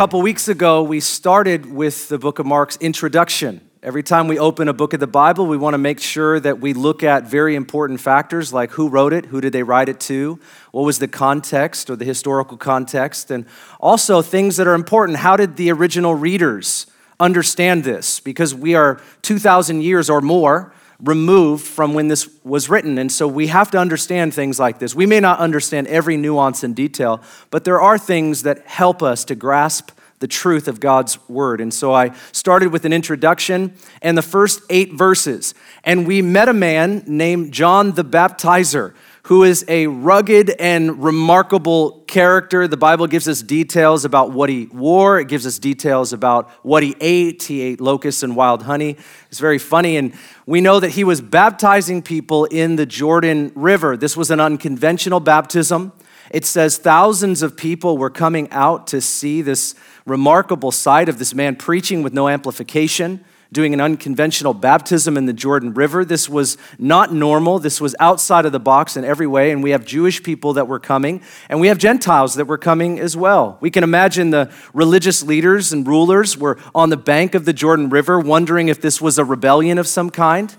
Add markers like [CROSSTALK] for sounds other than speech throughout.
couple weeks ago, we started with the book of Mark's introduction. Every time we open a book of the Bible, we want to make sure that we look at very important factors like who wrote it, who did they write it to, what was the context or the historical context, and also things that are important. How did the original readers understand this? Because we are 2,000 years or more removed from when this was written. And so we have to understand things like this. We may not understand every nuance and detail, but there are things that help us to grasp the truth of God's word. And so I started with an introduction and the first eight verses. And we met a man named John the Baptizer, who is a rugged and remarkable character. The Bible gives us details about what he wore, it gives us details about what he ate. He ate locusts and wild honey. It's very funny. And we know that he was baptizing people in the Jordan River. This was an unconventional baptism. It says thousands of people were coming out to see this remarkable sight of this man preaching with no amplification, doing an unconventional baptism in the Jordan River. This was not normal. This was outside of the box in every way. And we have Jewish people that were coming, and we have Gentiles that were coming as well. We can imagine the religious leaders and rulers were on the bank of the Jordan River, wondering if this was a rebellion of some kind.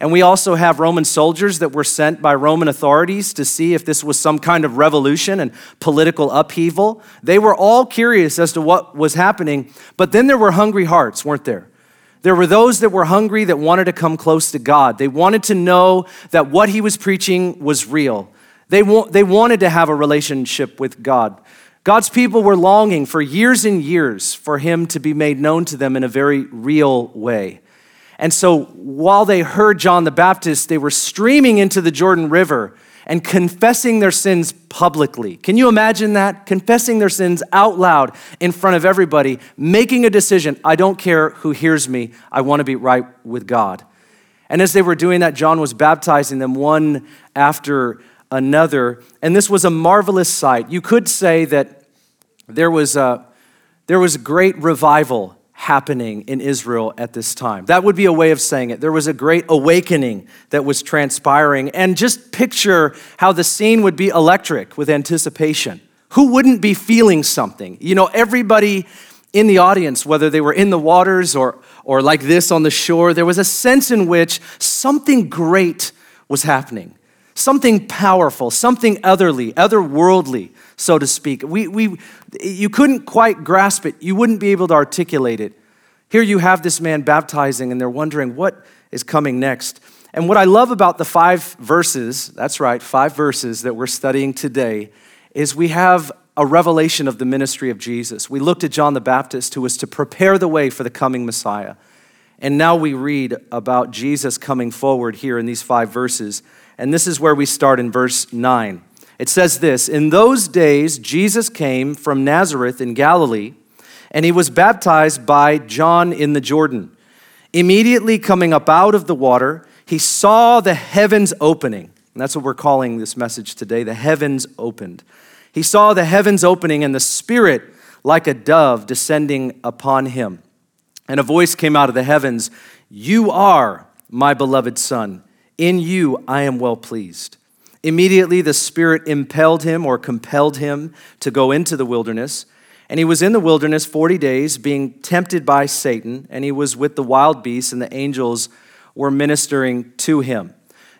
And we also have Roman soldiers that were sent by Roman authorities to see if this was some kind of revolution and political upheaval. They were all curious as to what was happening, but then there were hungry hearts, weren't there? There were those that were hungry that wanted to come close to God. They wanted to know that what he was preaching was real. They, wa- they wanted to have a relationship with God. God's people were longing for years and years for him to be made known to them in a very real way. And so while they heard John the Baptist, they were streaming into the Jordan River and confessing their sins publicly. Can you imagine that? Confessing their sins out loud in front of everybody, making a decision I don't care who hears me, I want to be right with God. And as they were doing that, John was baptizing them one after another. And this was a marvelous sight. You could say that there was a, there was a great revival happening in Israel at this time. That would be a way of saying it. There was a great awakening that was transpiring. And just picture how the scene would be electric with anticipation. Who wouldn't be feeling something? You know, everybody in the audience, whether they were in the waters or, or like this on the shore, there was a sense in which something great was happening. Something powerful, something otherly, otherworldly so to speak. We, we, you couldn't quite grasp it, you wouldn't be able to articulate it. Here you have this man baptizing, and they're wondering what is coming next. And what I love about the five verses, that's right, five verses that we're studying today, is we have a revelation of the ministry of Jesus. We looked at John the Baptist, who was to prepare the way for the coming Messiah. And now we read about Jesus coming forward here in these five verses. And this is where we start in verse 9. It says this In those days, Jesus came from Nazareth in Galilee, and he was baptized by John in the Jordan. Immediately coming up out of the water, he saw the heavens opening. And that's what we're calling this message today the heavens opened. He saw the heavens opening and the Spirit like a dove descending upon him. And a voice came out of the heavens You are my beloved Son. In you I am well pleased. Immediately, the Spirit impelled him or compelled him to go into the wilderness. And he was in the wilderness 40 days, being tempted by Satan, and he was with the wild beasts, and the angels were ministering to him.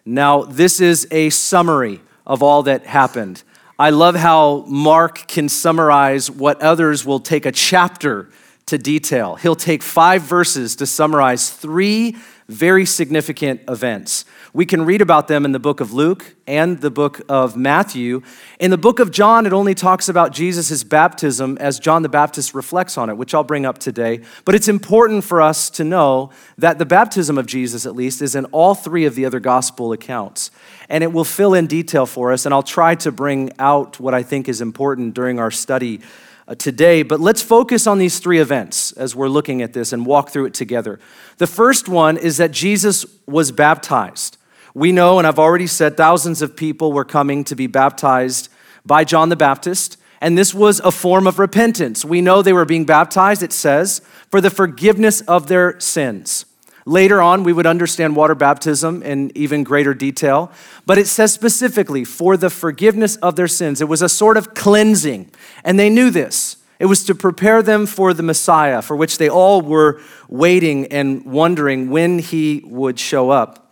Now, this is a summary of all that happened. I love how Mark can summarize what others will take a chapter to detail. He'll take five verses to summarize three very significant events. We can read about them in the book of Luke and the book of Matthew. In the book of John, it only talks about Jesus' baptism as John the Baptist reflects on it, which I'll bring up today. But it's important for us to know that the baptism of Jesus, at least, is in all three of the other gospel accounts. And it will fill in detail for us, and I'll try to bring out what I think is important during our study uh, today, but let's focus on these three events as we're looking at this and walk through it together. The first one is that Jesus was baptized. We know, and I've already said, thousands of people were coming to be baptized by John the Baptist, and this was a form of repentance. We know they were being baptized, it says, for the forgiveness of their sins. Later on, we would understand water baptism in even greater detail, but it says specifically for the forgiveness of their sins. It was a sort of cleansing, and they knew this. It was to prepare them for the Messiah, for which they all were waiting and wondering when he would show up.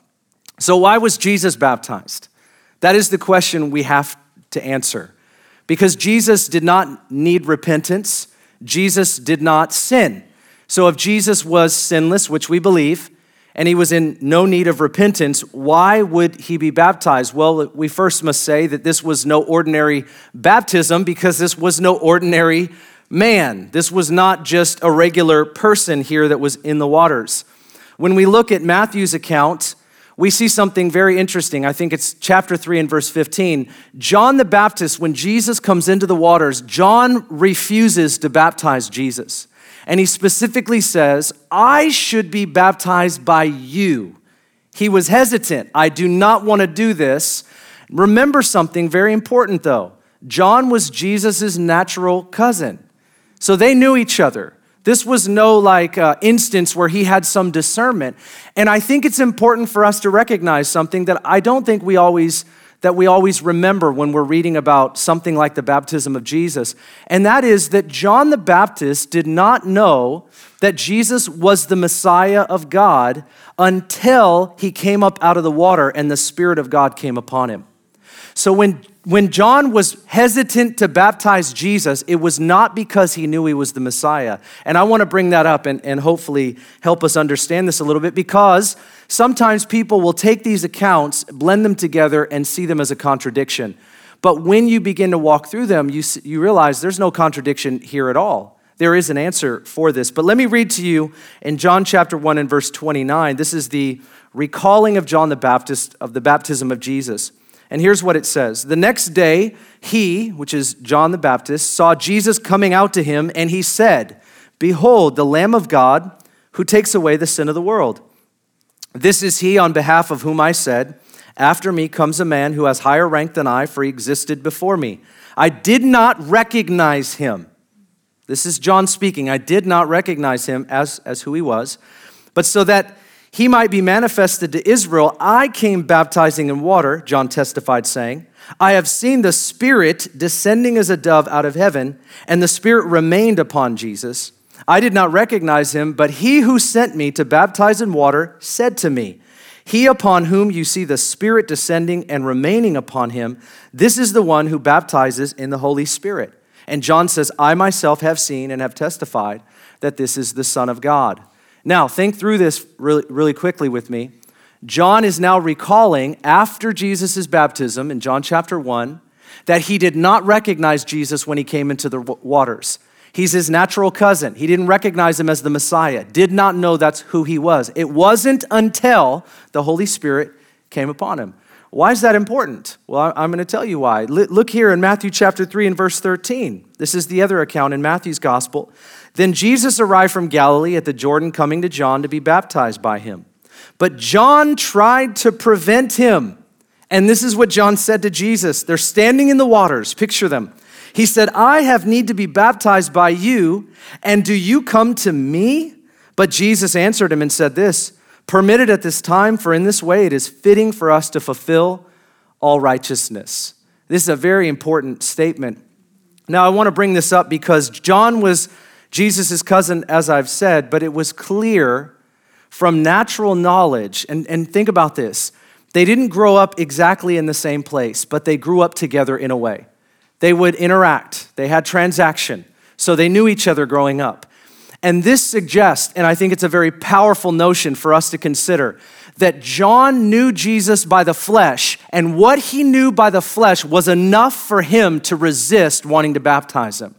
So, why was Jesus baptized? That is the question we have to answer. Because Jesus did not need repentance, Jesus did not sin. So, if Jesus was sinless, which we believe, and he was in no need of repentance, why would he be baptized? Well, we first must say that this was no ordinary baptism because this was no ordinary man. This was not just a regular person here that was in the waters. When we look at Matthew's account, we see something very interesting. I think it's chapter 3 and verse 15. John the Baptist, when Jesus comes into the waters, John refuses to baptize Jesus. And he specifically says, I should be baptized by you. He was hesitant. I do not want to do this. Remember something very important though. John was Jesus' natural cousin. So they knew each other. This was no like uh, instance where he had some discernment. And I think it's important for us to recognize something that I don't think we always that we always remember when we're reading about something like the baptism of Jesus. And that is that John the Baptist did not know that Jesus was the Messiah of God until he came up out of the water and the Spirit of God came upon him. So when when John was hesitant to baptize Jesus, it was not because he knew he was the Messiah. And I want to bring that up and, and hopefully help us understand this a little bit because sometimes people will take these accounts, blend them together, and see them as a contradiction. But when you begin to walk through them, you, you realize there's no contradiction here at all. There is an answer for this. But let me read to you in John chapter 1 and verse 29. This is the recalling of John the Baptist of the baptism of Jesus. And here's what it says The next day, he, which is John the Baptist, saw Jesus coming out to him, and he said, Behold, the Lamb of God who takes away the sin of the world. This is he on behalf of whom I said, After me comes a man who has higher rank than I, for he existed before me. I did not recognize him. This is John speaking. I did not recognize him as, as who he was, but so that he might be manifested to Israel, I came baptizing in water, John testified, saying, I have seen the Spirit descending as a dove out of heaven, and the Spirit remained upon Jesus. I did not recognize him, but he who sent me to baptize in water said to me, He upon whom you see the Spirit descending and remaining upon him, this is the one who baptizes in the Holy Spirit. And John says, I myself have seen and have testified that this is the Son of God. Now, think through this really, really quickly with me. John is now recalling after Jesus' baptism in John chapter 1 that he did not recognize Jesus when he came into the waters. He's his natural cousin. He didn't recognize him as the Messiah, did not know that's who he was. It wasn't until the Holy Spirit came upon him. Why is that important? Well, I'm going to tell you why. Look here in Matthew chapter 3 and verse 13. This is the other account in Matthew's gospel. Then Jesus arrived from Galilee at the Jordan, coming to John to be baptized by him. But John tried to prevent him. And this is what John said to Jesus. They're standing in the waters. Picture them. He said, I have need to be baptized by you, and do you come to me? But Jesus answered him and said, This, permitted at this time, for in this way it is fitting for us to fulfill all righteousness. This is a very important statement. Now, I want to bring this up because John was Jesus' cousin, as I've said, but it was clear from natural knowledge, and, and think about this. They didn't grow up exactly in the same place, but they grew up together in a way. They would interact, they had transaction, so they knew each other growing up. And this suggests, and I think it's a very powerful notion for us to consider, that John knew Jesus by the flesh, and what he knew by the flesh was enough for him to resist wanting to baptize him.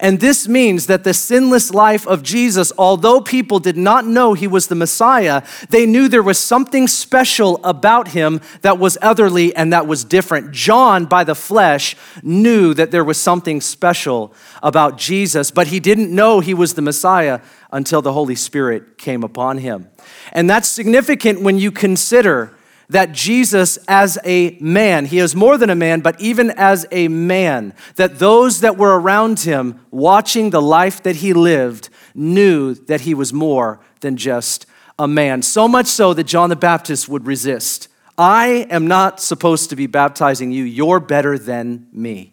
And this means that the sinless life of Jesus, although people did not know he was the Messiah, they knew there was something special about him that was otherly and that was different. John, by the flesh, knew that there was something special about Jesus, but he didn't know he was the Messiah until the Holy Spirit came upon him. And that's significant when you consider that Jesus, as a man, he is more than a man, but even as a man, that those that were around him watching the life that he lived knew that he was more than just a man. So much so that John the Baptist would resist. I am not supposed to be baptizing you, you're better than me.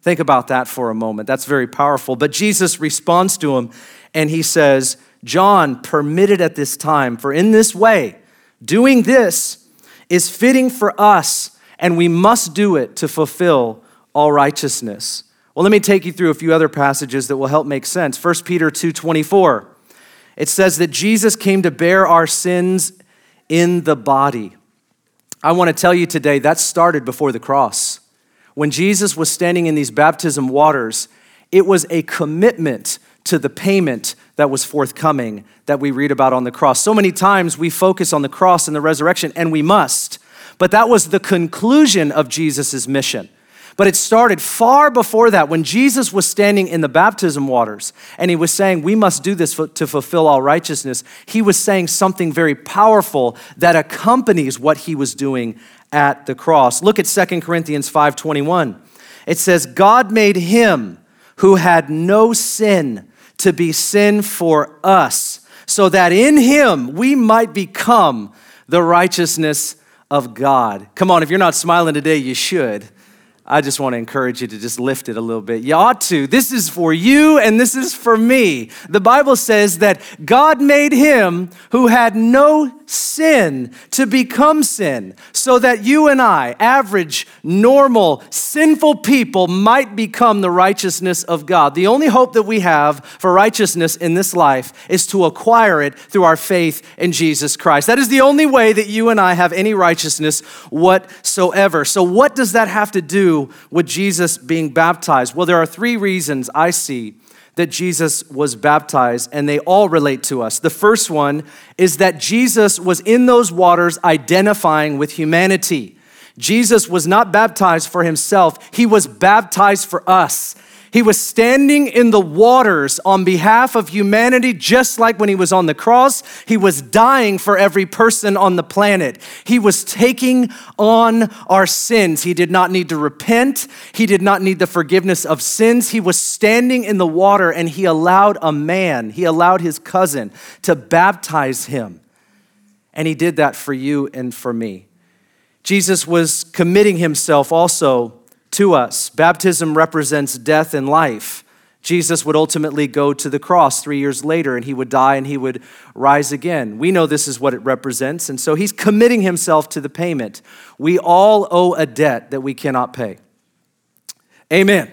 Think about that for a moment. That's very powerful. But Jesus responds to him and he says, John, permitted at this time, for in this way, doing this is fitting for us, and we must do it to fulfill all righteousness. Well, let me take you through a few other passages that will help make sense. 1 Peter 2:24. It says that Jesus came to bear our sins in the body. I want to tell you today that started before the cross. When Jesus was standing in these baptism waters, it was a commitment to the payment that was forthcoming that we read about on the cross. So many times we focus on the cross and the resurrection, and we must. But that was the conclusion of Jesus' mission. But it started far before that when Jesus was standing in the baptism waters and he was saying, We must do this to fulfill all righteousness. He was saying something very powerful that accompanies what he was doing at the cross. Look at 2 Corinthians 5:21. It says, God made him who had no sin to be sin for us, so that in him we might become the righteousness of God. Come on, if you're not smiling today, you should. I just want to encourage you to just lift it a little bit. You ought to. This is for you and this is for me. The Bible says that God made him who had no sin to become sin so that you and I, average, normal, sinful people, might become the righteousness of God. The only hope that we have for righteousness in this life is to acquire it through our faith in Jesus Christ. That is the only way that you and I have any righteousness whatsoever. So, what does that have to do with Jesus being baptized? Well, there are three reasons I see that Jesus was baptized, and they all relate to us. The first one is that Jesus was in those waters identifying with humanity. Jesus was not baptized for himself, he was baptized for us. He was standing in the waters on behalf of humanity, just like when he was on the cross. He was dying for every person on the planet. He was taking on our sins. He did not need to repent, he did not need the forgiveness of sins. He was standing in the water and he allowed a man, he allowed his cousin to baptize him. And he did that for you and for me. Jesus was committing himself also to us. Baptism represents death and life. Jesus would ultimately go to the cross three years later and he would die and he would rise again. We know this is what it represents, and so he's committing himself to the payment. We all owe a debt that we cannot pay. Amen.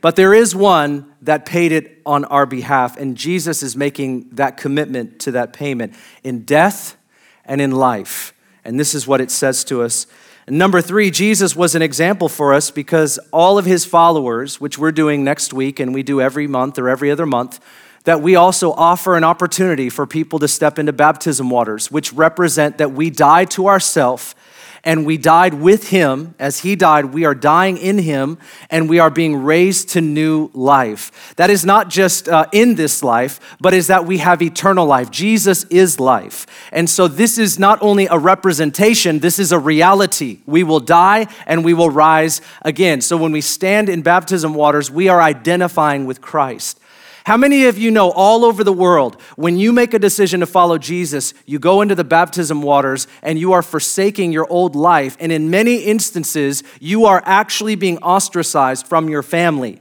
But there is one that paid it on our behalf, and Jesus is making that commitment to that payment in death and in life. And this is what it says to us number three, Jesus was an example for us because all of his followers, which we're doing next week and we do every month or every other month, that we also offer an opportunity for people to step into baptism waters, which represent that we die to ourselves and we died with him. As he died, we are dying in him and we are being raised to new life. That is not just uh, in this life, but is that we have eternal life. Jesus is life. And so this is not only a representation, this is a reality. We will die and we will rise again. So when we stand in baptism waters, we are identifying with Christ. How many of you know all over the world, when you make a decision to follow Jesus, you go into the baptism waters and you are forsaking your old life? And in many instances, you are actually being ostracized from your family.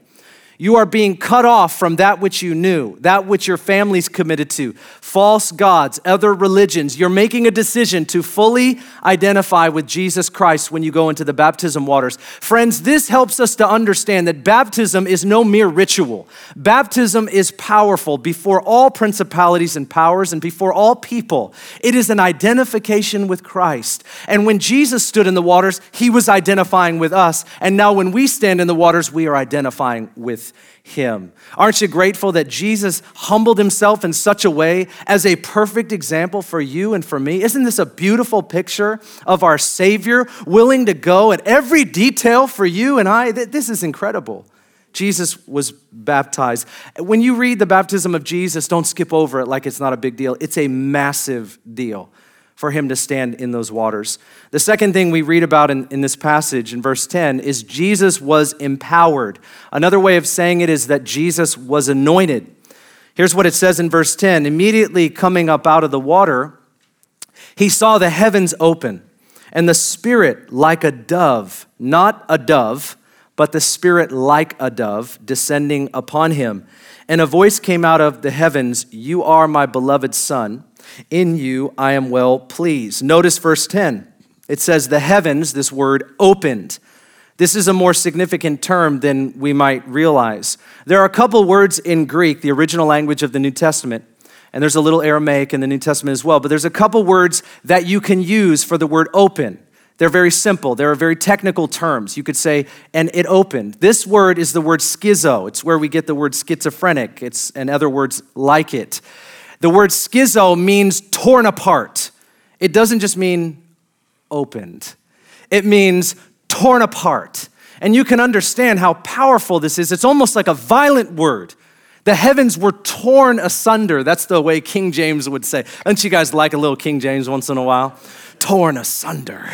You are being cut off from that which you knew, that which your family's committed to, false gods, other religions. You're making a decision to fully identify with Jesus Christ when you go into the baptism waters. Friends, this helps us to understand that baptism is no mere ritual. Baptism is powerful before all principalities and powers and before all people. It is an identification with Christ. And when Jesus stood in the waters, he was identifying with us. And now when we stand in the waters, we are identifying with him. Aren't you grateful that Jesus humbled himself in such a way as a perfect example for you and for me? Isn't this a beautiful picture of our Savior willing to go at every detail for you and I? This is incredible. Jesus was baptized. When you read the baptism of Jesus, don't skip over it like it's not a big deal. It's a massive deal for him to stand in those waters. The second thing we read about in, in this passage in verse 10 is Jesus was empowered. Another way of saying it is that Jesus was anointed. Here's what it says in verse 10 Immediately coming up out of the water, he saw the heavens open and the Spirit like a dove, not a dove, but the Spirit like a dove descending upon him. And a voice came out of the heavens You are my beloved Son. In you I am well pleased. Notice verse 10. It says, The heavens, this word, opened. This is a more significant term than we might realize. There are a couple words in Greek, the original language of the New Testament, and there's a little Aramaic in the New Testament as well, but there's a couple words that you can use for the word open. They're very simple. They're very technical terms. You could say, and it opened. This word is the word schizo. It's where we get the word schizophrenic. It's, and other words like it. The word schizo means torn apart. It doesn't just mean opened, it means torn apart. And you can understand how powerful this is. It's almost like a violent word. The heavens were torn asunder. That's the way King James would say. Don't you guys like a little King James once in a while? Torn asunder.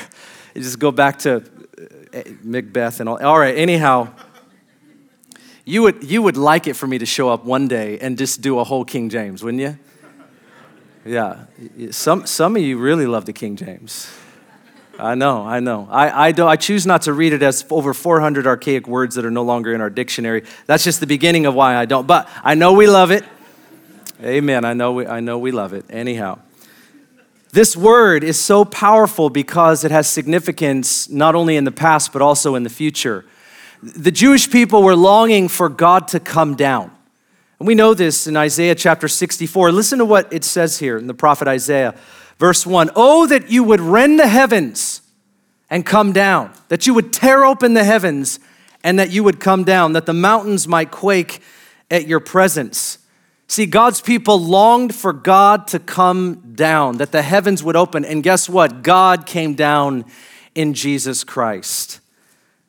You just go back to uh, Macbeth and all. All right, anyhow, you would, you would like it for me to show up one day and just do a whole King James, wouldn't you? Yeah. Some, some of you really love the King James. I know, I know. I, I, do, I choose not to read it as over 400 archaic words that are no longer in our dictionary. That's just the beginning of why I don't. But I know we love it. Amen. I know we, I know we love it. Anyhow. This word is so powerful because it has significance not only in the past, but also in the future. The Jewish people were longing for God to come down. And we know this in Isaiah chapter 64. Listen to what it says here in the prophet Isaiah, verse 1 Oh, that you would rend the heavens and come down, that you would tear open the heavens and that you would come down, that the mountains might quake at your presence. See, God's people longed for God to come down, that the heavens would open. And guess what? God came down in Jesus Christ.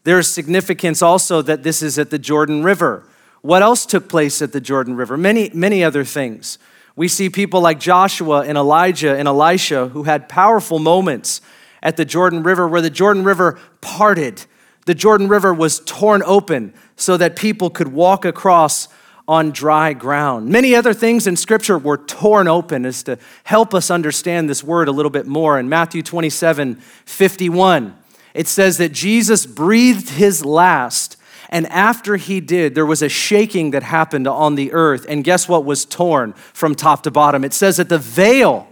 There is significance also that this is at the Jordan River. What else took place at the Jordan River? Many, many other things. We see people like Joshua and Elijah and Elisha who had powerful moments at the Jordan River where the Jordan River parted. The Jordan River was torn open so that people could walk across on dry ground. Many other things in Scripture were torn open as to help us understand this word a little bit more. In Matthew 27 51, it says that Jesus breathed his last, and after he did, there was a shaking that happened on the earth. And guess what was torn from top to bottom? It says that the veil,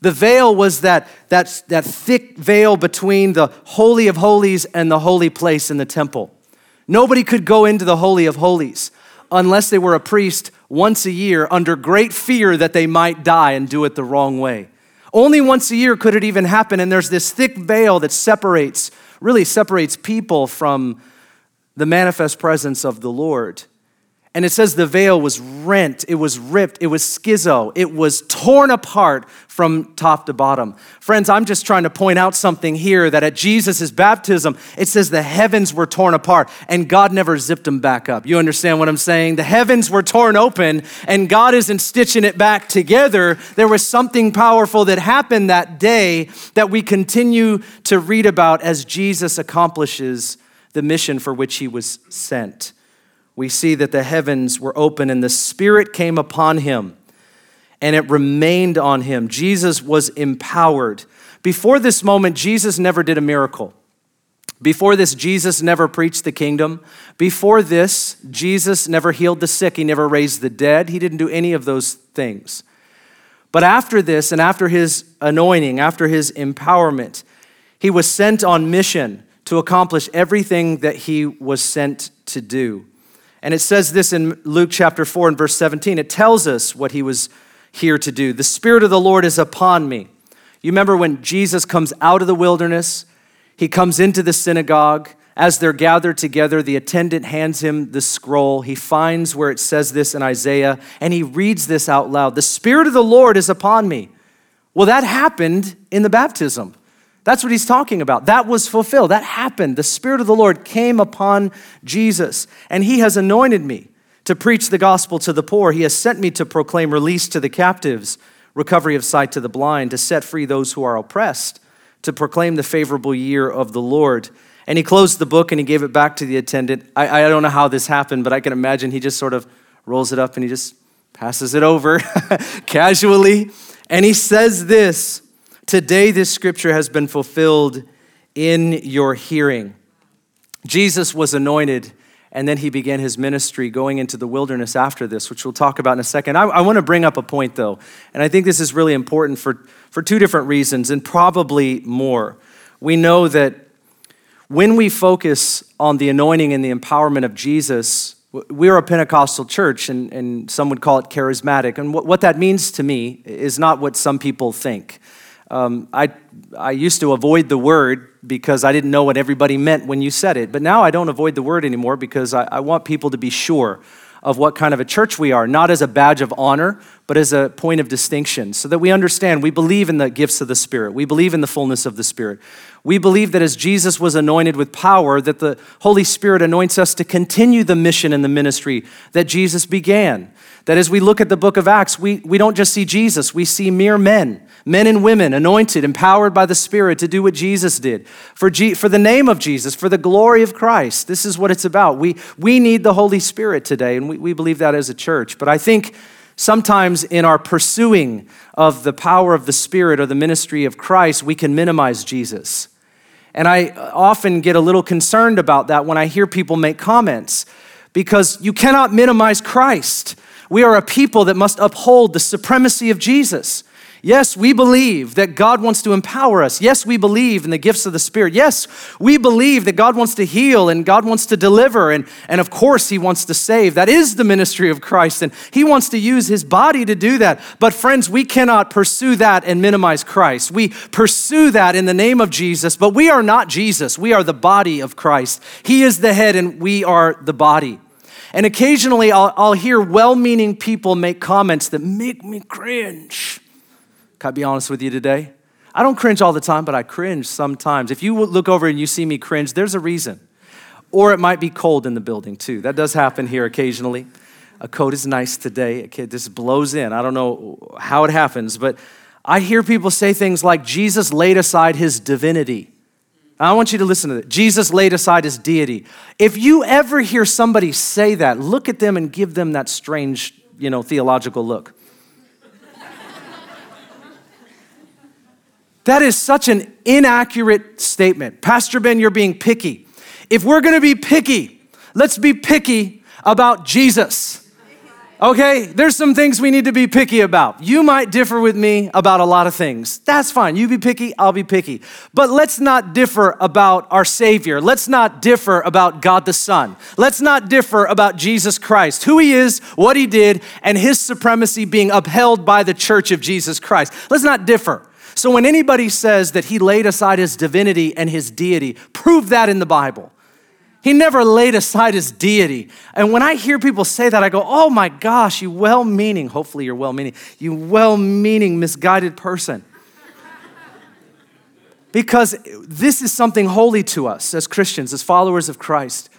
the veil was that, that, that thick veil between the Holy of Holies and the holy place in the temple. Nobody could go into the Holy of Holies unless they were a priest once a year under great fear that they might die and do it the wrong way. Only once a year could it even happen, and there's this thick veil that separates, really separates people from the manifest presence of the Lord. And it says the veil was rent, it was ripped, it was schizo, it was torn apart from top to bottom. Friends, I'm just trying to point out something here that at Jesus' baptism, it says the heavens were torn apart and God never zipped them back up. You understand what I'm saying? The heavens were torn open and God isn't stitching it back together. There was something powerful that happened that day that we continue to read about as Jesus accomplishes the mission for which he was sent we see that the heavens were open and the Spirit came upon him and it remained on him. Jesus was empowered. Before this moment, Jesus never did a miracle. Before this, Jesus never preached the kingdom. Before this, Jesus never healed the sick. He never raised the dead. He didn't do any of those things. But after this, and after his anointing, after his empowerment, he was sent on mission to accomplish everything that he was sent to do. And it says this in Luke chapter 4 and verse 17. It tells us what he was here to do. The Spirit of the Lord is upon me. You remember when Jesus comes out of the wilderness, he comes into the synagogue. As they're gathered together, the attendant hands him the scroll. He finds where it says this in Isaiah, and he reads this out loud The Spirit of the Lord is upon me. Well, that happened in the baptism. That's what he's talking about. That was fulfilled. That happened. The Spirit of the Lord came upon Jesus, and he has anointed me to preach the gospel to the poor. He has sent me to proclaim release to the captives, recovery of sight to the blind, to set free those who are oppressed, to proclaim the favorable year of the Lord. And he closed the book and he gave it back to the attendant. I, I don't know how this happened, but I can imagine he just sort of rolls it up and he just passes it over [LAUGHS] casually. And he says this Today, this scripture has been fulfilled in your hearing. Jesus was anointed and then he began his ministry going into the wilderness after this, which we'll talk about in a second. I, I want to bring up a point though, and I think this is really important for, for two different reasons and probably more. We know that when we focus on the anointing and the empowerment of Jesus, we're a Pentecostal church, and, and some would call it charismatic. And what, what that means to me is not what some people think. Um, I, I used to avoid the word because I didn't know what everybody meant when you said it. But now I don't avoid the word anymore because I, I want people to be sure of what kind of a church we are, not as a badge of honor, but as a point of distinction, so that we understand we believe in the gifts of the Spirit. We believe in the fullness of the Spirit. We believe that as Jesus was anointed with power, that the Holy Spirit anoints us to continue the mission and the ministry that Jesus began. That as we look at the book of Acts, we, we don't just see Jesus, we see mere men, men and women anointed, empowered by the Spirit to do what Jesus did. For, G, for the name of Jesus, for the glory of Christ, this is what it's about. We, we need the Holy Spirit today, and we, we believe that as a church. But I think sometimes in our pursuing of the power of the Spirit or the ministry of Christ, we can minimize Jesus. And I often get a little concerned about that when I hear people make comments because you cannot minimize Christ. We are a people that must uphold the supremacy of Jesus. Yes, we believe that God wants to empower us. Yes, we believe in the gifts of the Spirit. Yes, we believe that God wants to heal and God wants to deliver. And, and of course, He wants to save. That is the ministry of Christ. And He wants to use His body to do that. But, friends, we cannot pursue that and minimize Christ. We pursue that in the name of Jesus, but we are not Jesus. We are the body of Christ. He is the head and we are the body. And occasionally I'll, I'll hear well meaning people make comments that make me cringe. Can I be honest with you today? I don't cringe all the time, but I cringe sometimes. If you look over and you see me cringe, there's a reason. Or it might be cold in the building too. That does happen here occasionally. A coat is nice today. Kid just blows in. I don't know how it happens, but I hear people say things like Jesus laid aside his divinity. I want you to listen to that. Jesus laid aside his deity. If you ever hear somebody say that, look at them and give them that strange, you know, theological look. That is such an inaccurate statement. Pastor Ben, you're being picky. If we're to be picky, let's be picky about Jesus. Okay, there's some things we need to be picky about. You might differ with me about a lot of things. That's fine. You be picky, I'll be picky. But let's not differ about our Savior. Let's not differ about God the Son. Let's not differ about Jesus Christ, who He is, what He did, and His supremacy being upheld by the church of Jesus Christ. Let's not differ. So when anybody says that He laid aside His divinity and His deity, prove that in the Bible. He never laid aside his deity. And when I hear people say that, I go, oh my gosh, you well meaning, hopefully you're well meaning, you well meaning, misguided person. because this is something holy to us as Christians, as followers of Christ.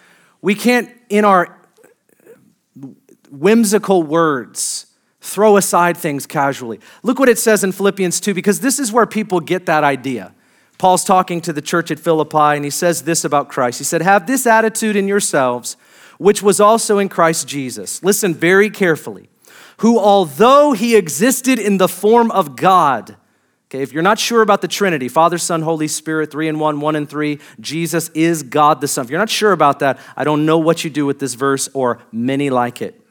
We can't, in our whimsical words, throw aside things casually. Look what it says in Philippians 2, because this is where people get that idea. Paul's talking to the church at Philippi, and he says this about Christ. He said, Have this attitude in yourselves, which was also in Christ Jesus. Listen very carefully. Who, although he existed in the form of God, Okay, if you're not sure about the Trinity, Father, Son, Holy Spirit, three and one, one and three, Jesus is God the Son. If you're not sure about that, I don't know what you do with this verse or many like it.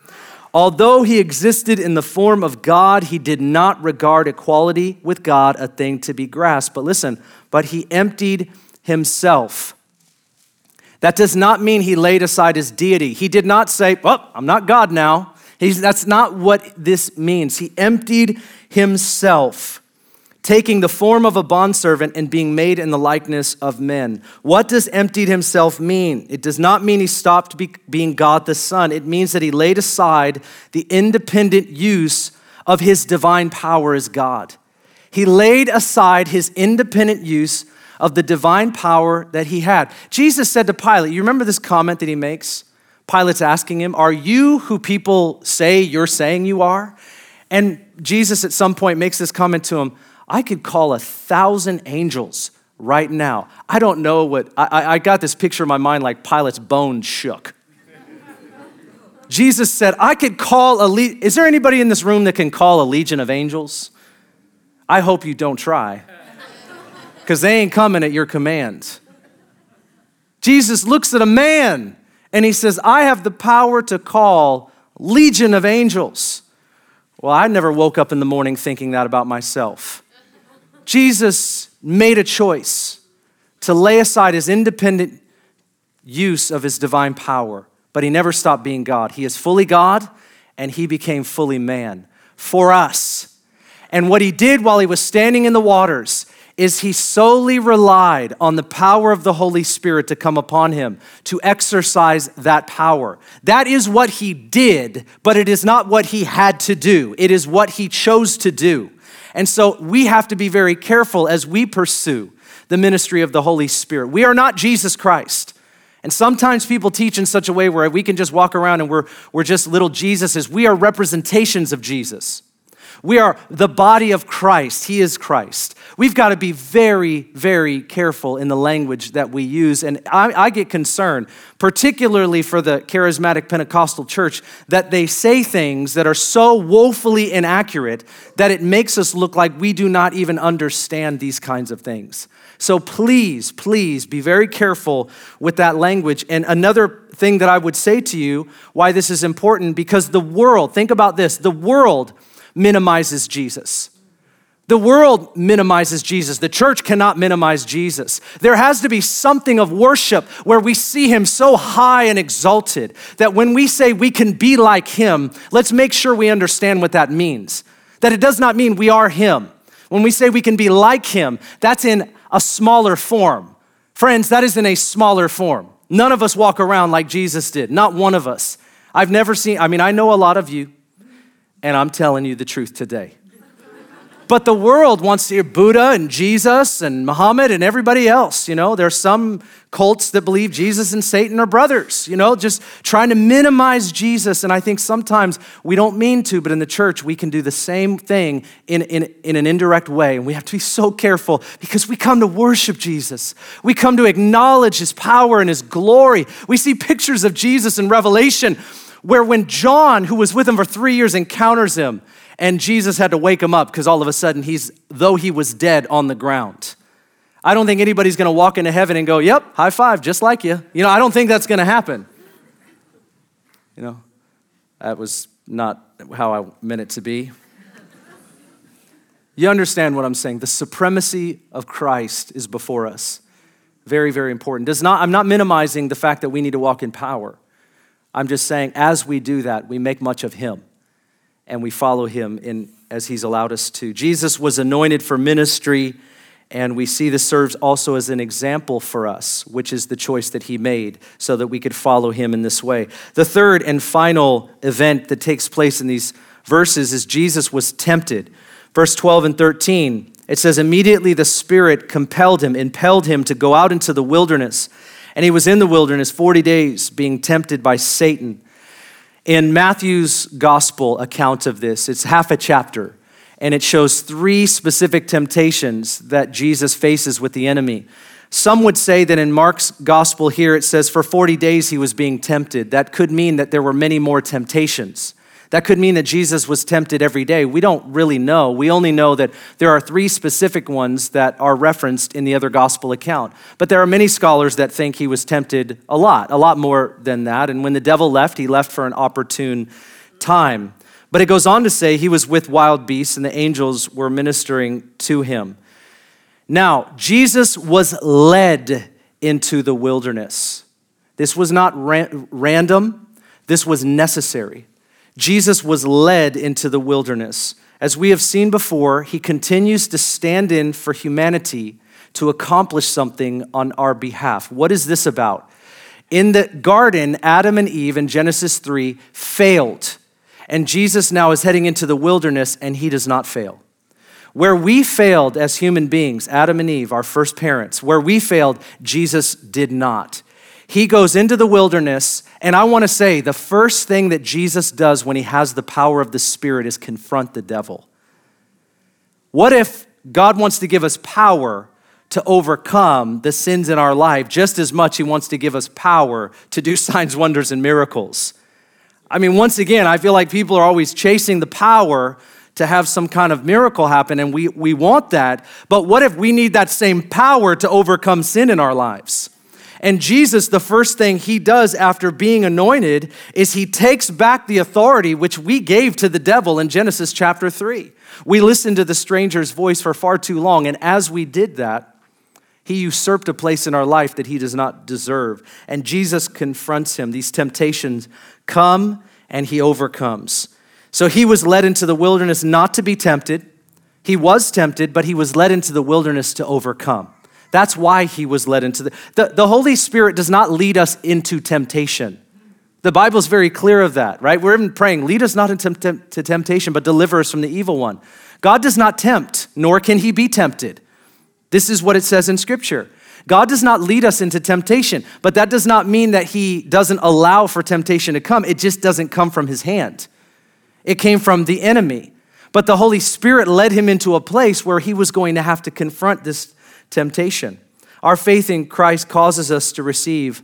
Although he existed in the form of God, he did not regard equality with God a thing to be grasped. But listen, but he emptied himself. That does not mean he laid aside his deity. He did not say, Well, I'm not God now. He's, that's not what this means. He emptied himself, taking the form of a bondservant and being made in the likeness of men. What does emptied himself mean? It does not mean he stopped be, being God the Son. It means that he laid aside the independent use of his divine power as God. He laid aside his independent use of the divine power that he had. Jesus said to Pilate, you remember this comment that he makes? Pilate's asking him, Are you who people say you're saying you are? And Jesus at some point makes this comment to him I could call a thousand angels right now. I don't know what, I, I got this picture in my mind like Pilate's bones shook. Jesus said, I could call a, le- is there anybody in this room that can call a legion of angels? I hope you don't try because they ain't coming at your command. Jesus looks at a man and he says, I have the power to call legion of angels. Well, I never woke up in the morning thinking that about myself. Jesus made a choice to lay aside his independent use of his divine power, but he never stopped being God. He is fully God and he became fully man for us. And what he did while he was standing in the waters is he solely relied on the power of the Holy Spirit to come upon him, to exercise that power. That is what he did, but it is not what he had to do. It is what he chose to do. And so we have to be very careful as we pursue the ministry of the Holy Spirit. We are not Jesus Christ. And sometimes people teach in such a way where we can just walk around and we're, we're just little Jesuses. We are representations of Jesus. We are the body of Christ. He is Christ. We've got to be very, very careful in the language that we use. And I, I, get concerned, particularly for the charismatic Pentecostal church, that they say things that are so woefully inaccurate that it makes us look like we do not even understand these kinds of things. So please, please be very careful with that language. And another thing that I would say to you why this is important because the world, think about this, the world minimizes Jesus. The world minimizes Jesus. The church cannot minimize Jesus. There has to be something of worship where we see him so high and exalted that when we say we can be like him, let's make sure we understand what that means. That it does not mean we are him. When we say we can be like him, that's in a smaller form. Friends, that is in a smaller form. None of us walk around like Jesus did, not one of us. I've never seen, I mean, I know a lot of you and I'm telling you the truth today. But the world wants to hear Buddha and Jesus and Muhammad and everybody else. You know, there's some cults that believe Jesus and Satan are brothers, you know, just trying to minimize Jesus. And I think sometimes we don't mean to, but in the church, we can do the same thing in, in, in an indirect way. And we have to be so careful because we come to worship Jesus. We come to acknowledge his power and his glory. We see pictures of Jesus in Revelation where when John, who was with him for three years, encounters him, and Jesus had to wake him up because all of a sudden he's, though he was dead, on the ground. I don't think anybody's gonna walk into heaven and go, Yep, high five, just like you. You know, I don't think that's gonna happen. You know, that was not how I meant it to be. You understand what I'm saying? The supremacy of Christ is before us. Very, very important. Does not, I'm not minimizing the fact that we need to walk in power. I'm just saying, as we do that, we make much of him and we follow him in, as he's allowed us to. Jesus was anointed for ministry, and we see this serves also as an example for us, which is the choice that he made so that we could follow him in this way. The third and final event that takes place in these verses is Jesus was tempted. Verse 12 and 13, it says, Immediately the Spirit compelled him, impelled him to go out into the wilderness and he was in the wilderness 40 days being tempted by Satan. In Matthew's gospel account of this, it's half a chapter, and it shows three specific temptations that Jesus faces with the enemy. Some would say that in Mark's gospel here, it says for 40 days he was being tempted. That could mean that there were many more temptations. That could mean that Jesus was tempted every day. We don't really know. We only know that there are three specific ones that are referenced in the other gospel account. But there are many scholars that think he was tempted a lot, a lot more than that. And when the devil left, he left for an opportune time. But it goes on to say he was with wild beasts and the angels were ministering to him. Now, Jesus was led into the wilderness. This was not random, this was necessary. Jesus was led into the wilderness. As we have seen before, he continues to stand in for humanity to accomplish something on our behalf. What is this about? In the garden, Adam and Eve in Genesis 3 failed. And Jesus now is heading into the wilderness and he does not fail. Where we failed as human beings, Adam and Eve, our first parents, where we failed, Jesus did not. He goes into the wilderness, and I want to say the first thing that Jesus does when he has the power of the Spirit is confront the devil. What if God wants to give us power to overcome the sins in our life just as much he wants to give us power to do [LAUGHS] signs, wonders, and miracles? I mean, once again, I feel like people are always chasing the power to have some kind of miracle happen, and we, we want that. But what if we need that same power to overcome sin in our lives? And Jesus, the first thing he does after being anointed is he takes back the authority which we gave to the devil in Genesis chapter 3. We listened to the stranger's voice for far too long, and as we did that, he usurped a place in our life that he does not deserve. And Jesus confronts him. These temptations come and he overcomes. So he was led into the wilderness not to be tempted. He was tempted, but he was led into the wilderness to overcome. That's why he was led into the, the, the Holy Spirit does not lead us into temptation. The Bible's very clear of that, right? We're even praying, lead us not into temptation, but deliver us from the evil one. God does not tempt, nor can he be tempted. This is what it says in Scripture. God does not lead us into temptation, but that does not mean that he doesn't allow for temptation to come. It just doesn't come from his hand. It came from the enemy. But the Holy Spirit led him into a place where he was going to have to confront this temptation. Our faith in Christ causes us to receive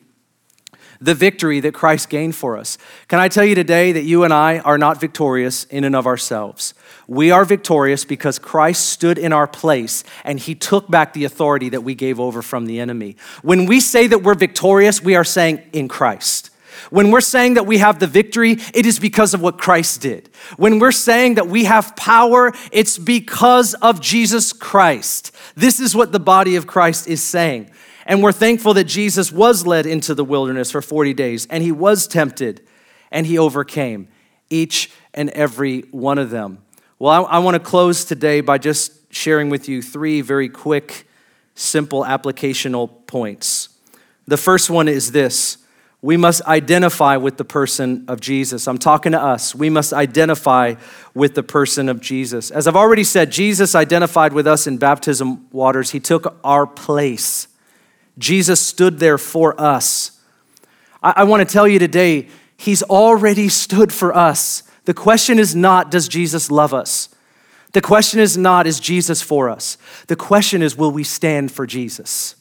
the victory that Christ gained for us. Can I tell you today that you and I are not victorious in and of ourselves? We are victorious because Christ stood in our place and he took back the authority that we gave over from the enemy. When we say that we're victorious, we are saying in Christ. When we're saying that we have the victory, it is because of what Christ did. When we're saying that we have power, it's because of Jesus Christ. This is what the body of Christ is saying. And we're thankful that Jesus was led into the wilderness for 40 days and he was tempted and he overcame each and every one of them. Well, I, I want to close today by just sharing with you three very quick, simple applicational points. The first one is this we must identify with the person of Jesus. I'm talking to us. We must identify with the person of Jesus. As I've already said, Jesus identified with us in baptism waters, He took our place. Jesus stood there for us. I, I want to tell you today, He's already stood for us. The question is not, does Jesus love us? The question is not, is Jesus for us? The question is, will we stand for Jesus?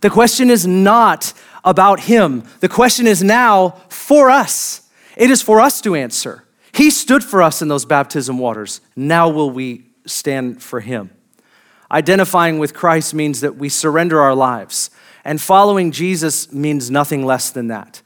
The question is not about him. The question is now for us. It is for us to answer. He stood for us in those baptism waters. Now will we stand for him? Identifying with Christ means that we surrender our lives, and following Jesus means nothing less than that.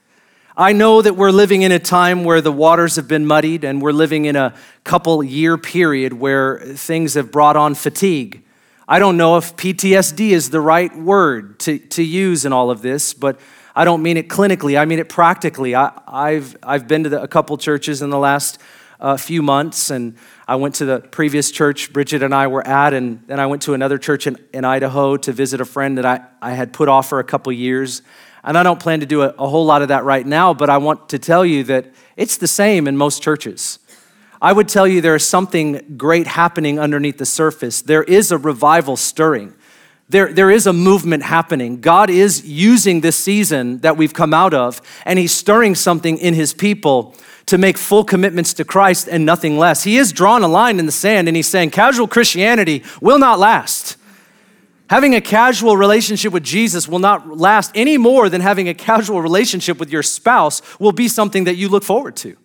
I know that we're living in a time where the waters have been muddied and we're living in a couple year period where things have brought on fatigue. I don't know if PTSD is the right word to, to use in all of this, but I don't mean it clinically, I mean it practically. I, have I've been to the, a couple churches in the last uh, few months, and I went to the previous church Bridget and I were at, and then I went to another church in, in Idaho to visit a friend that I, I had put off for a couple years. And I don't plan to do a, a whole lot of that right now, but I want to tell you that it's the same in most churches. I would tell you there is something great happening underneath the surface. There is a revival stirring. There, there is a movement happening. God is using this season that we've come out of, and He's stirring something in His people to make full commitments to Christ and nothing less. He is drawing a line in the sand, and He's saying casual Christianity will not last. Having a casual relationship with Jesus will not last any more than having a casual relationship with your spouse will be something that you look forward to.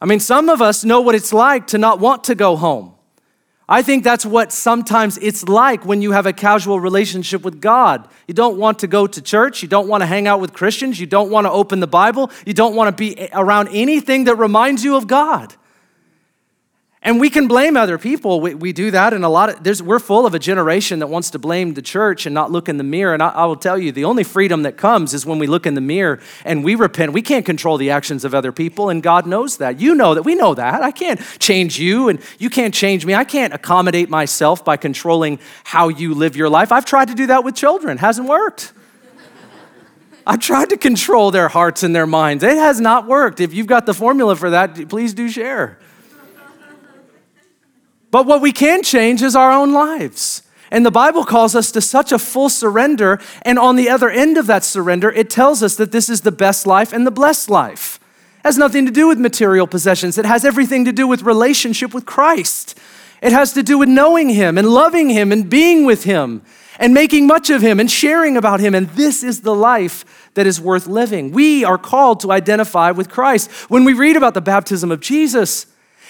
I mean, some of us know what it's like to not want to go home. I think that's what sometimes it's like when you have a casual relationship with God. You don't want to go to church. You don't want to hang out with Christians. You don't want to open the Bible. You don't want to be around anything that reminds you of God. And we can blame other people. We, we do that, and a lot of we're full of a generation that wants to blame the church and not look in the mirror. And I, I will tell you, the only freedom that comes is when we look in the mirror and we repent. We can't control the actions of other people, and God knows that. You know that. We know that. I can't change you, and you can't change me. I can't accommodate myself by controlling how you live your life. I've tried to do that with children, hasn't worked. [LAUGHS] I've tried to control their hearts and their minds. It has not worked. If you've got the formula for that, please do share. But what we can change is our own lives. And the Bible calls us to such a full surrender. And on the other end of that surrender, it tells us that this is the best life and the blessed life. It has nothing to do with material possessions, it has everything to do with relationship with Christ. It has to do with knowing Him and loving Him and being with Him and making much of Him and sharing about Him. And this is the life that is worth living. We are called to identify with Christ. When we read about the baptism of Jesus,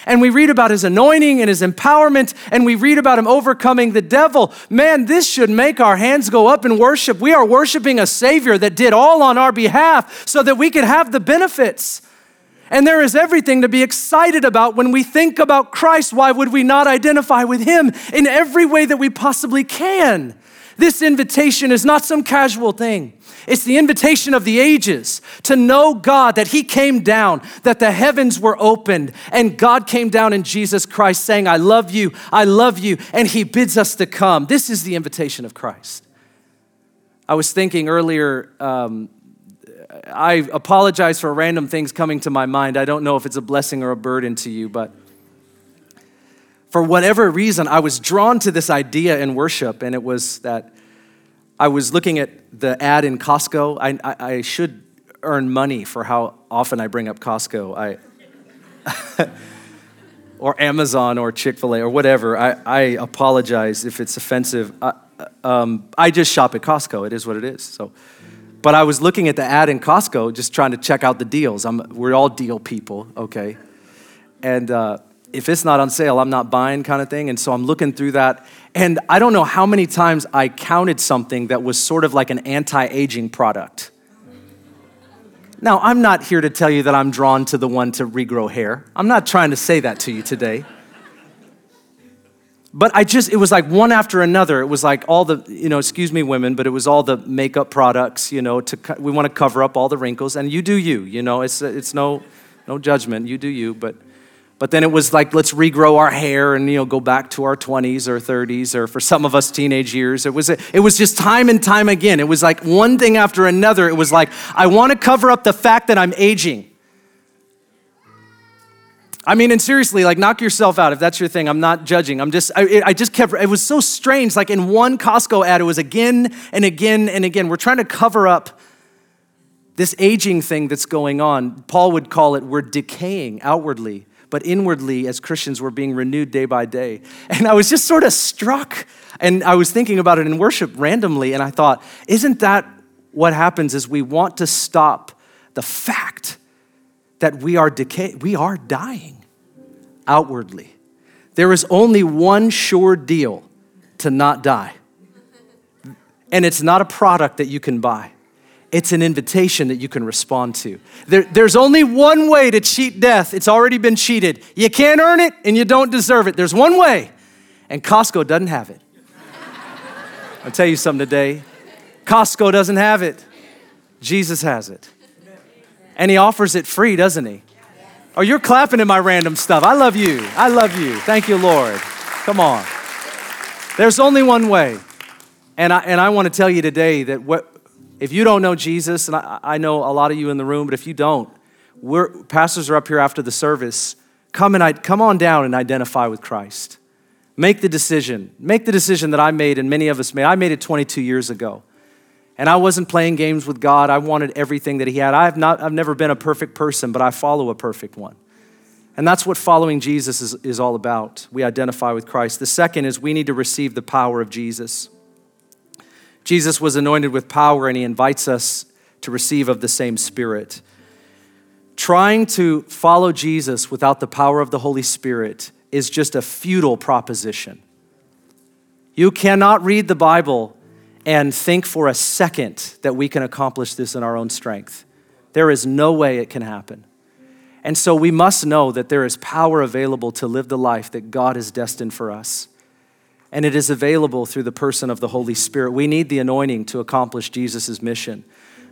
and we read about his anointing and his empowerment, and we read about him overcoming the devil. Man, this should make our hands go up in worship. We are worshiping a Savior that did all on our behalf so that we could have the benefits. And there is everything to be excited about when we think about Christ. Why would we not identify with him in every way that we possibly can? This invitation is not some casual thing. It's the invitation of the ages to know God, that He came down, that the heavens were opened, and God came down in Jesus Christ saying, I love you, I love you, and He bids us to come. This is the invitation of Christ. I was thinking earlier, um, I apologize for random things coming to my mind. I don't know if it's a blessing or a burden to you, but for whatever reason, I was drawn to this idea in worship, and it was that I was looking at the ad in Costco. I, I, I should earn money for how often I bring up Costco. I, [LAUGHS] or Amazon or Chick fil A or whatever. I, I apologize if it's offensive. I, um, I just shop at Costco. It is what it is. So, but I was looking at the ad in Costco, just trying to check out the deals. I'm, we're all deal people, okay? And uh, if it's not on sale, I'm not buying kind of thing. And so I'm looking through that. And I don't know how many times I counted something that was sort of like an anti aging product. Now, I'm not here to tell you that I'm drawn to the one to regrow hair. I'm not trying to say that to you today. But I just, it was like one after another. It was like all the, you know, excuse me, women, but it was all the makeup products, you know, to, we want to cover up all the wrinkles. And you do you, you know, it's, it's no, no judgment. You do you. But but then it was like, let's regrow our hair and you know go back to our 20s or 30s, or for some of us teenage years. It was it was just time and time again. It was like one thing after another. It was like, I want to cover up the fact that I'm aging. I mean, and seriously, like knock yourself out if that's your thing. I'm not judging. I'm just, I, I, just kept, it was so strange. Like in one Costco ad, it was again and again and again. We're trying to cover up this aging thing that's going on. Paul would call it, we're decaying outwardly but inwardly, as Christians, we're being renewed day by day. And I was just sort of struck, and I was thinking about it in worship randomly, and I thought, isn't that what happens is we want to stop the fact that we are decay, we are dying outwardly. There is only one sure deal to not die. And it's not a product that you can buy it's an invitation that you can respond to. There, there's only one way to cheat death. It's already been cheated. You can't earn it and you don't deserve it. There's one way, and Costco doesn't have it. I'll tell you something today Costco doesn't have it, Jesus has it. And He offers it free, doesn't He? Oh, you're clapping at my random stuff. I love you. I love you. Thank you, Lord. Come on. There's only one way. And I, and I want to tell you today that what, if you don't know Jesus, and I, I know a lot of you in the room, but if you don't, we're, pastors are up here after the service. Come, and I, come on down and identify with Christ. Make the decision. Make the decision that I made and many of us made. I made it 22 years ago. And I wasn't playing games with God. I wanted everything that He had. I have not, I've never been a perfect person, but I follow a perfect one. And that's what following Jesus is, is all about. We identify with Christ. The second is we need to receive the power of Jesus. Jesus was anointed with power and he invites us to receive of the same Spirit. Trying to follow Jesus without the power of the Holy Spirit is just a futile proposition. You cannot read the Bible and think for a second that we can accomplish this in our own strength. There is no way it can happen. And so we must know that there is power available to live the life that God has destined for us and it is available through the person of the Holy Spirit. We need the anointing to accomplish Jesus' mission.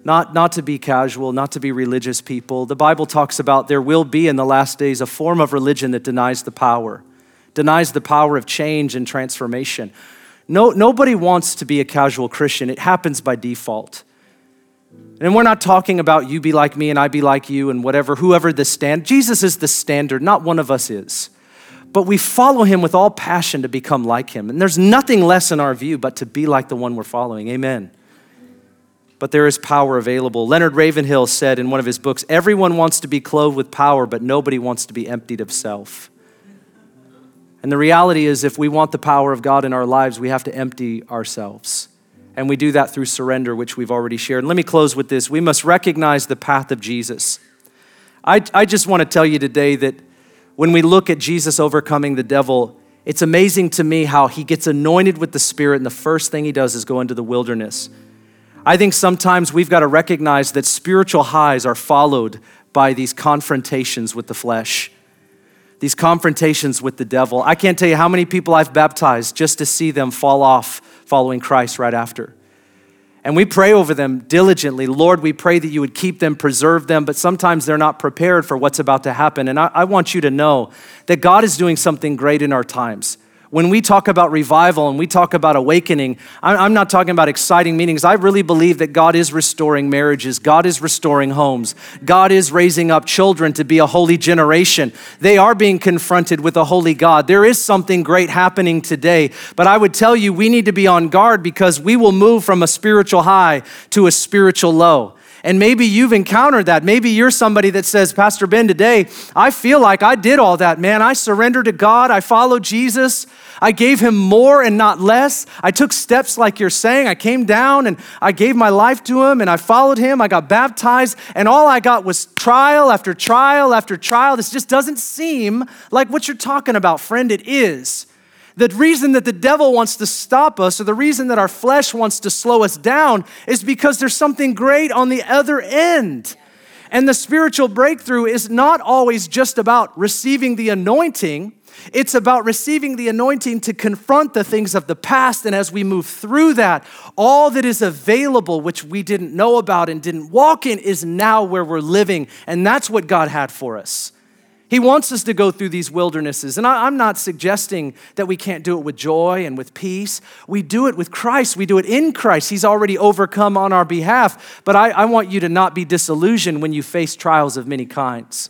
Not, not to be casual, not to be religious people. The Bible talks about there will be in the last days a form of religion that denies the power, denies the power of change and transformation. No, nobody wants to be a casual Christian, it happens by default. And we're not talking about you be like me and I be like you and whatever, whoever the stand. Jesus is the standard, not one of us is but we follow him with all passion to become like him. And there's nothing less in our view but to be like the one we're following. Amen. But there is power available. Leonard Ravenhill said in one of his books Everyone wants to be clothed with power, but nobody wants to be emptied of self. And the reality is, if we want the power of God in our lives, we have to empty ourselves. And we do that through surrender, which we've already shared. And let me close with this. We must recognize the path of Jesus. I, I just want to tell you today that when we look at Jesus overcoming the devil, it's amazing to me how he gets anointed with the Spirit, and the first thing he does is go into the wilderness. I think sometimes we've got to recognize that spiritual highs are followed by these confrontations with the flesh, these confrontations with the devil. I can't tell you how many people I've baptized just to see them fall off following Christ right after. And we pray over them diligently. Lord, we pray that you would keep them, preserve them, but sometimes they're not prepared for what's about to happen. And I, I, want you to know that God is doing something great in our times when we talk about revival and we talk about awakening, I'm not talking about exciting meetings. I really believe that God is restoring marriages, God is restoring homes, God is raising up children to be a holy generation. They are being confronted with a holy God. There is something great happening today, but I would tell you we need to be on guard because we will move from a spiritual high to a spiritual low. And maybe you've encountered that. Maybe you're somebody that says, Pastor Ben, today I feel like I did all that, man. I surrendered to God, I followed Jesus, I gave him more and not less. I took steps like you're saying. I came down and I gave my life to him and I followed him. I got baptized, and all I got was trial after trial after trial. This just doesn't seem like what you're talking about, friend. It is. The reason that the devil wants to stop us, or the reason that our flesh wants to slow us down, is because there's something great on the other end. And the spiritual breakthrough is not always just about receiving the anointing, it's about receiving the anointing to confront the things of the past. And as we move through that, all that is available, which we didn't know about and didn't walk in, is now where we're living. And that's what God had for us. He wants us to go through these wildernesses. And I, am not suggesting that we can't do it with joy and with peace. We do it with Christ, we do it in Christ. He's already overcome on our behalf. But I, I want you to not be disillusioned when you face trials of many kinds.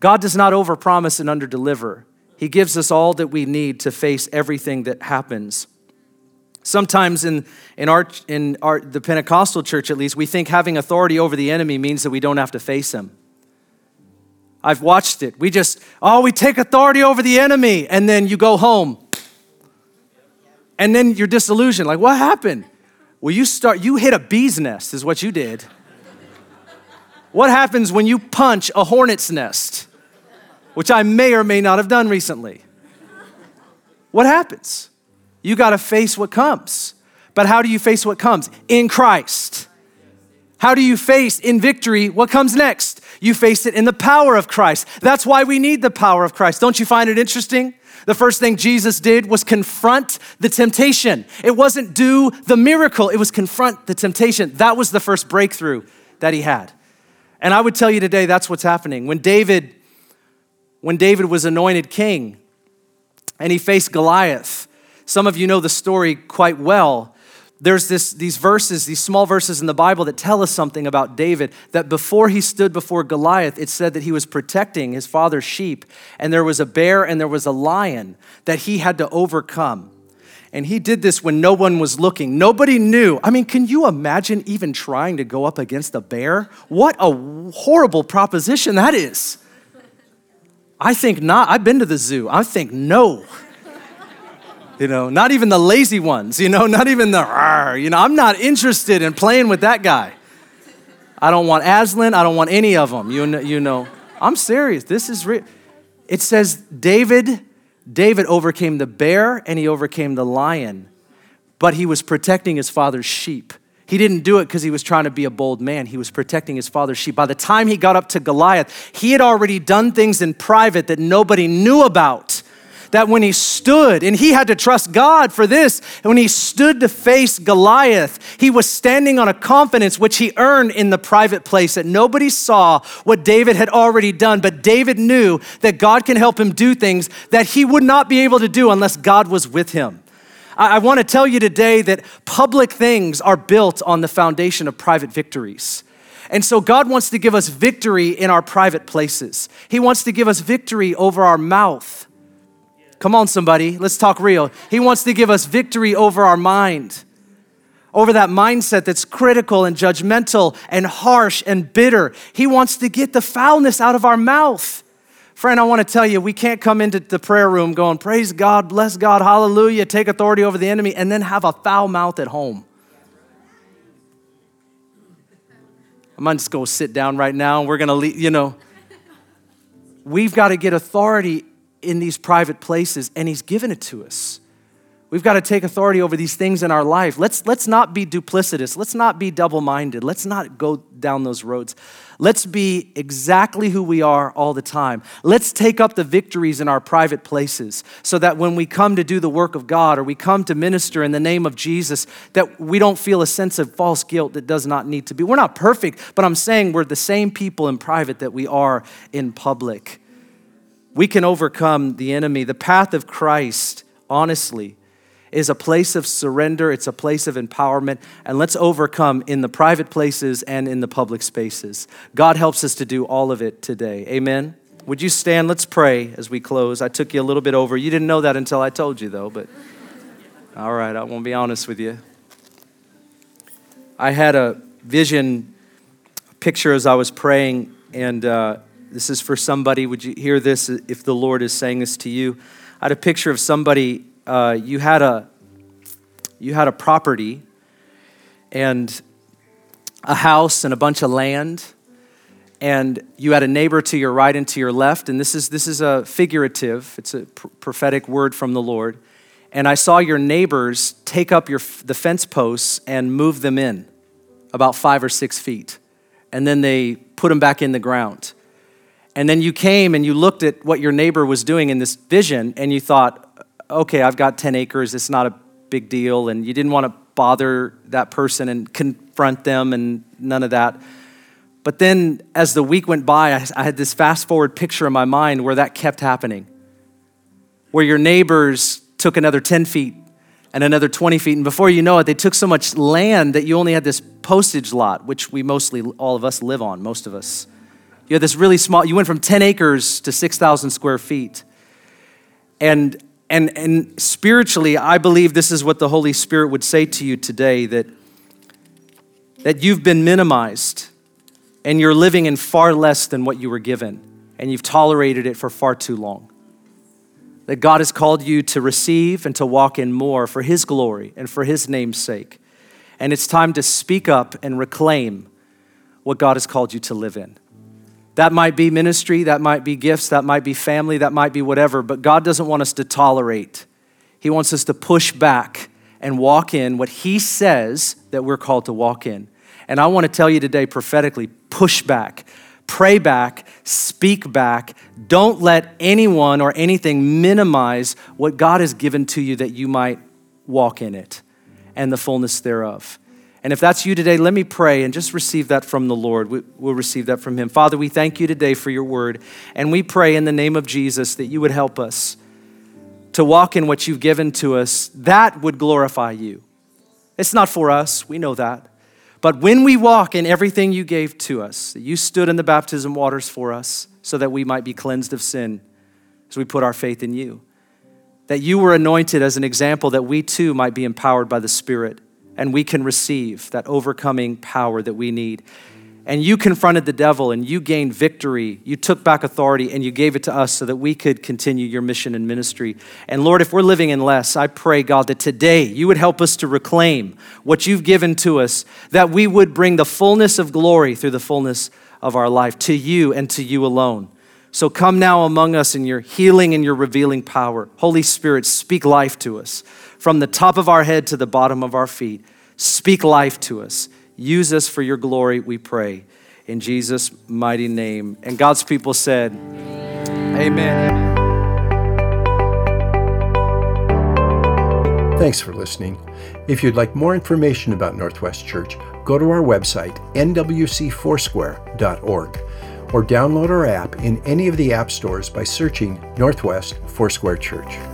God does not overpromise and underdeliver. He gives us all that we need to face everything that happens. Sometimes in, in, our, in our, the Pentecostal church, at least, we think having authority over the enemy means that we don't have to face him. I've watched it. We just, oh, we take authority over the enemy, and then you go home. And then you're disillusioned. Like, what happened? Well, you start, you hit a bee's nest, is what you did. What happens when you punch a hornet's nest? Which I may or may not have done recently. What happens? You got to face what comes. But how do you face what comes? In Christ. How do you face in victory what comes next? You face it in the power of Christ. That's why we need the power of Christ. Don't you find it interesting? The first thing Jesus did was confront the temptation. It wasn't do the miracle, it was confront the temptation. That was the first breakthrough that he had. And I would tell you today that's what's happening. When David when David was anointed king and he faced Goliath, some of you know the story quite well there's this, these verses, these small verses in the Bible that tell us something about David. That before he stood before Goliath, it said that he was protecting his father's sheep, and there was a bear and there was a lion that he had to overcome. And he did this when no one was looking. Nobody knew. I mean, can you imagine even trying to go up against a bear? What a horrible proposition that is. I think not. I've been to the zoo. I think no. You know, not even the lazy ones, you know, [LAUGHS] not even the, you know, I'm not interested in playing with that guy. I don't want Aslan, I don't want any of them, you know, you know. I'm serious, this is real. It says David, David overcame the bear and he overcame the lion, but he was protecting his father's sheep. He didn't do it because he was trying to be a bold man. He was protecting his father's sheep. By the time he got up to Goliath, he had already done things in private that nobody knew about that when he stood, and he had to trust God for this, when he stood to face Goliath, he was standing on a confidence which he earned in the private place that nobody saw what David had already done. But David knew that God can help him do things that he would not be able to do unless God was with him. I, want to tell you today that public things are built on the foundation of private victories. And so God wants to give us victory in our private places. He wants to give us victory over our mouth. Come on, somebody, let's talk real. He wants to give us victory over our mind, over that mindset that's critical and judgmental and harsh and bitter. He wants to get the foulness out of our mouth. Friend, I want to tell you, we can't come into the prayer room going, Praise God, bless God, hallelujah, take authority over the enemy, and then have a foul mouth at home. I might just go sit down right now and we're going to leave, you know. we've got to get authority in these private places, and He's given it to us. We've got to take authority over these things in our life. Let's, let's not be duplicitous. Let's not be double minded. Let's not go down those roads. Let's be exactly who we are all the time. Let's take up the victories in our private places so that when we come to do the work of God or we come to minister in the name of Jesus, that we don't feel a sense of false guilt that does not need to be. We're not perfect, but I'm saying we're the same people in private that we are in public. We can overcome the enemy. The path of Christ, honestly, is a place of surrender, it's a place of empowerment, and let's overcome in the private places and in the public spaces. God helps us to do all of it today. Amen. Would you stand? Let's pray as we close. I took you a little bit over. You didn't know that until I told you, though, but all right, I won't be honest with you. I had a vision picture as I was praying, and uh, this is for somebody. Would you hear this if the Lord is saying this to you? I had a picture of somebody uh, you had a you had a property and a house and a bunch of land and you had a neighbor to your right and to your left and this is this is a figurative it's a pr- prophetic word from the lord and i saw your neighbors take up your the fence posts and move them in about five or six feet and then they put them back in the ground and then you came and you looked at what your neighbor was doing in this vision and you thought okay, I've got 10 acres, it's not a big deal, and you didn't want to bother that person and confront them and none of that. But then as the week went by, I, had this fast forward picture in my mind where that kept happening. Where your neighbors took another 10 feet and another 20 feet. And before you know it, they took so much land that you only had this postage lot, which we mostly, all of us live on, most of us. You had this really small, you went from 10 acres to 6,000 square feet. And and, and spiritually, I believe this is what the Holy Spirit would say to you today that, that you've been minimized and you're living in far less than what you were given, and you've tolerated it for far too long. That God has called you to receive and to walk in more for His glory and for His name's sake. And it's time to speak up and reclaim what God has called you to live in. That might be ministry, that might be gifts, that might be family, that might be whatever, but God doesn't want us to tolerate. He wants us to push back and walk in what He says that we're called to walk in. And I want to tell you today prophetically push back, pray back, speak back. Don't let anyone or anything minimize what God has given to you that you might walk in it and the fullness thereof. And if that's you today, let me pray and just receive that from the Lord. We'll receive that from Him. Father, we thank you today for your word. And we pray in the name of Jesus that you would help us to walk in what you've given to us. That would glorify you. It's not for us, we know that. But when we walk in everything you gave to us, that you stood in the baptism waters for us so that we might be cleansed of sin as we put our faith in you. That you were anointed as an example that we too might be empowered by the Spirit and we can receive that overcoming power that we need. And you confronted the devil and you gained victory. You took back authority and you gave it to us so that we could continue your mission and ministry. And Lord, if we're living in less, I pray, God, that today you would help us to reclaim what you've given to us, that we would bring the fullness of glory through the fullness of our life to you and to you alone. So come now among us in your healing and your revealing power. Holy Spirit, speak life to us from the top of our head to the bottom of our feet. Speak life to us. Use us for your glory, we pray. In Jesus' mighty name. And God's people said, Amen. Thanks for listening. If you'd like more information about Northwest Church, go to our website, nwcfoursquare.org, or download our app in any of the app stores by searching Northwest Foursquare Church.